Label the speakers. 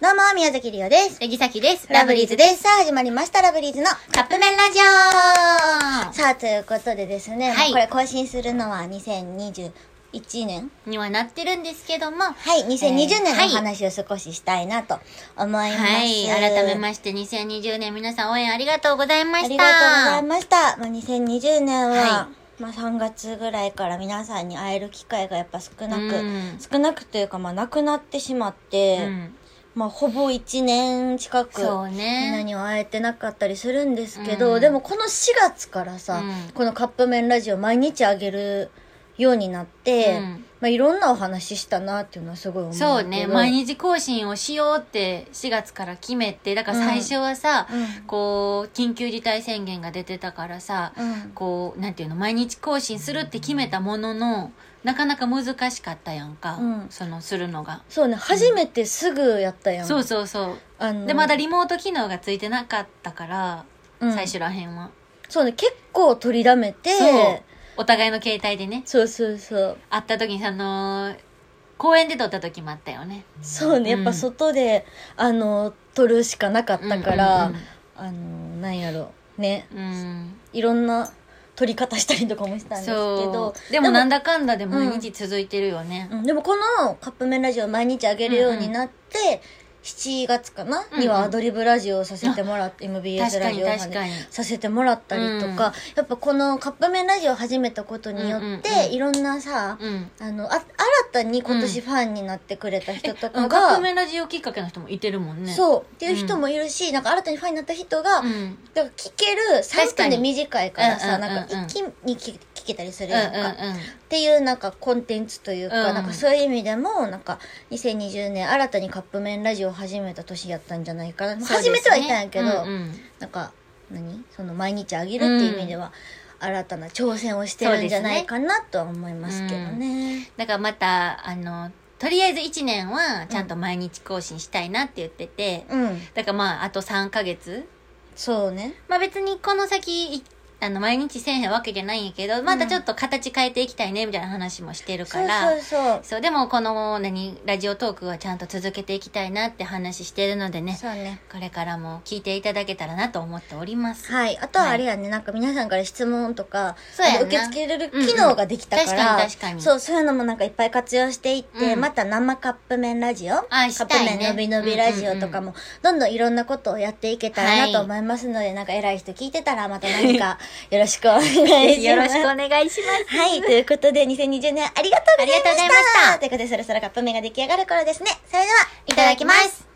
Speaker 1: どうも、宮崎りおです。
Speaker 2: ヤギサキです。
Speaker 1: ラブリーズです。さあ、始まりました、ラブリーズの
Speaker 2: カップ麺ラジオ
Speaker 1: さあ、ということでですね、
Speaker 2: はい
Speaker 1: まあこれ更新するのは2021年
Speaker 2: にはなってるんですけども、は
Speaker 1: はい、2020年の
Speaker 2: はい
Speaker 1: お話を少ししたいなと思います。
Speaker 2: い、改めまして2020年皆さん応援ありがとうございました。
Speaker 1: ありがとうございました。まあ、2020年は、
Speaker 2: は
Speaker 1: まあ、3月ぐらいから皆さんに会える機会がやっぱ少なく、
Speaker 2: うん
Speaker 1: 少なくというか、まあ、なくなってしまって、
Speaker 2: うん
Speaker 1: まあ、ほぼ1年近く、
Speaker 2: そう
Speaker 1: みんな
Speaker 2: ね。
Speaker 1: には会えてなかったりするんですけど、
Speaker 2: うん
Speaker 1: でもこの4月からさ、
Speaker 2: うん
Speaker 1: このカップ麺ラジオ毎日あげるようになって、
Speaker 2: うん。
Speaker 1: まあ、いろんなお話したなっていうのはすごい思う
Speaker 2: そうね、毎日更新をしようって4月から決めて、だから最初はさ、
Speaker 1: うん。
Speaker 2: こう、緊急事態宣言が出てたからさ、
Speaker 1: うん。
Speaker 2: こう、なんていうの、毎日更新するって決めたものの、なかなか難しかったやんか、
Speaker 1: うん。
Speaker 2: その、するのが。
Speaker 1: そうね。初めてすぐやったやん、
Speaker 2: そうそうそう。
Speaker 1: あの
Speaker 2: で、まだリモート機能がついてなかったから、
Speaker 1: うん。
Speaker 2: 最初らへんは。
Speaker 1: そうね。結構取りだめて
Speaker 2: そう。お互いの携帯でね、
Speaker 1: そうそうそう。
Speaker 2: 会った時に、あのー公園で撮った時もあったよね。
Speaker 1: そうね。やっぱ外で、あの撮るしかなかったから、
Speaker 2: うんうん
Speaker 1: あのなんやろね
Speaker 2: うんうん。
Speaker 1: いろんな撮り方したりとかもしたんですけど。
Speaker 2: でもなんだかんだで毎日続いてるよね。
Speaker 1: うん。でもこのカップ麺ラジオ毎日あげるようになって、7月かな、
Speaker 2: うんうん。
Speaker 1: にはアドリブラジオをさせてもらって、MBS ラジオさんで
Speaker 2: 確かに。
Speaker 1: させてもらったりとか、
Speaker 2: うん。
Speaker 1: やっぱこのカップ麺ラジオを始めたことによって、いろんなさ、
Speaker 2: うん。
Speaker 1: あのあ新たに今年ファンになってくれた人とか
Speaker 2: カ
Speaker 1: が、
Speaker 2: ップ麺ラジオきっかけの人もいてるもんね。
Speaker 1: そうっていう人もいるし、なんか新たにファンになった人が、
Speaker 2: うん。
Speaker 1: だから聞ける3分で短いからさ、なんか一気に聞聞けたりするやんか、っていうなんかコンテンツというか、
Speaker 2: うん
Speaker 1: なんかそういう意味でもなんか2020年新たにカップ麺ラジオを始めた年やったんじゃないかな、
Speaker 2: うん。
Speaker 1: 始めてはいたんやけど、
Speaker 2: そうんうん。
Speaker 1: なんか何？その毎日あげるっていう意味では、新たな挑戦をしてるんじゃないかなとは思いますけどね。
Speaker 2: だからまた、あの、とりあえず1年はちゃんと毎日更新したいなって言ってて、
Speaker 1: うん、
Speaker 2: だからまあ、あと3ヶ月。
Speaker 1: そうね。
Speaker 2: まあ別にこの先、いあの、毎日せえへんわけじゃないんやけど、またちょっと形変えていきたいね、みたいな話もしてる
Speaker 1: そう
Speaker 2: から、
Speaker 1: そうそう。
Speaker 2: そう、でもこの、何、ラジオトークはちゃんと続けていきたいなって話してるのでね、
Speaker 1: そうね。
Speaker 2: これからも聞いていただけたらなと思っております。
Speaker 1: はい。あとはあれやね、なんか皆さんから質問とか、
Speaker 2: そうや
Speaker 1: 受け付けれる機能ができたから、
Speaker 2: うんうん確かに確かに。
Speaker 1: そう、そういうのもなんかいっぱい活用していって、
Speaker 2: うん。
Speaker 1: また生カップ麺ラジオ、カップ麺のびのびラジオとかも、どんどんいろんなことをやっていけたらなと思いますので、なんか偉い人聞いてたらまた何かよろしくお願いします。
Speaker 2: よろしくお願いします。
Speaker 1: はい。ということで、2020年ありがとうございました。
Speaker 2: ありがとうございました
Speaker 1: ということで、そろそろカップ麺が出来上がる頃ですね。それでは、
Speaker 2: いただきます。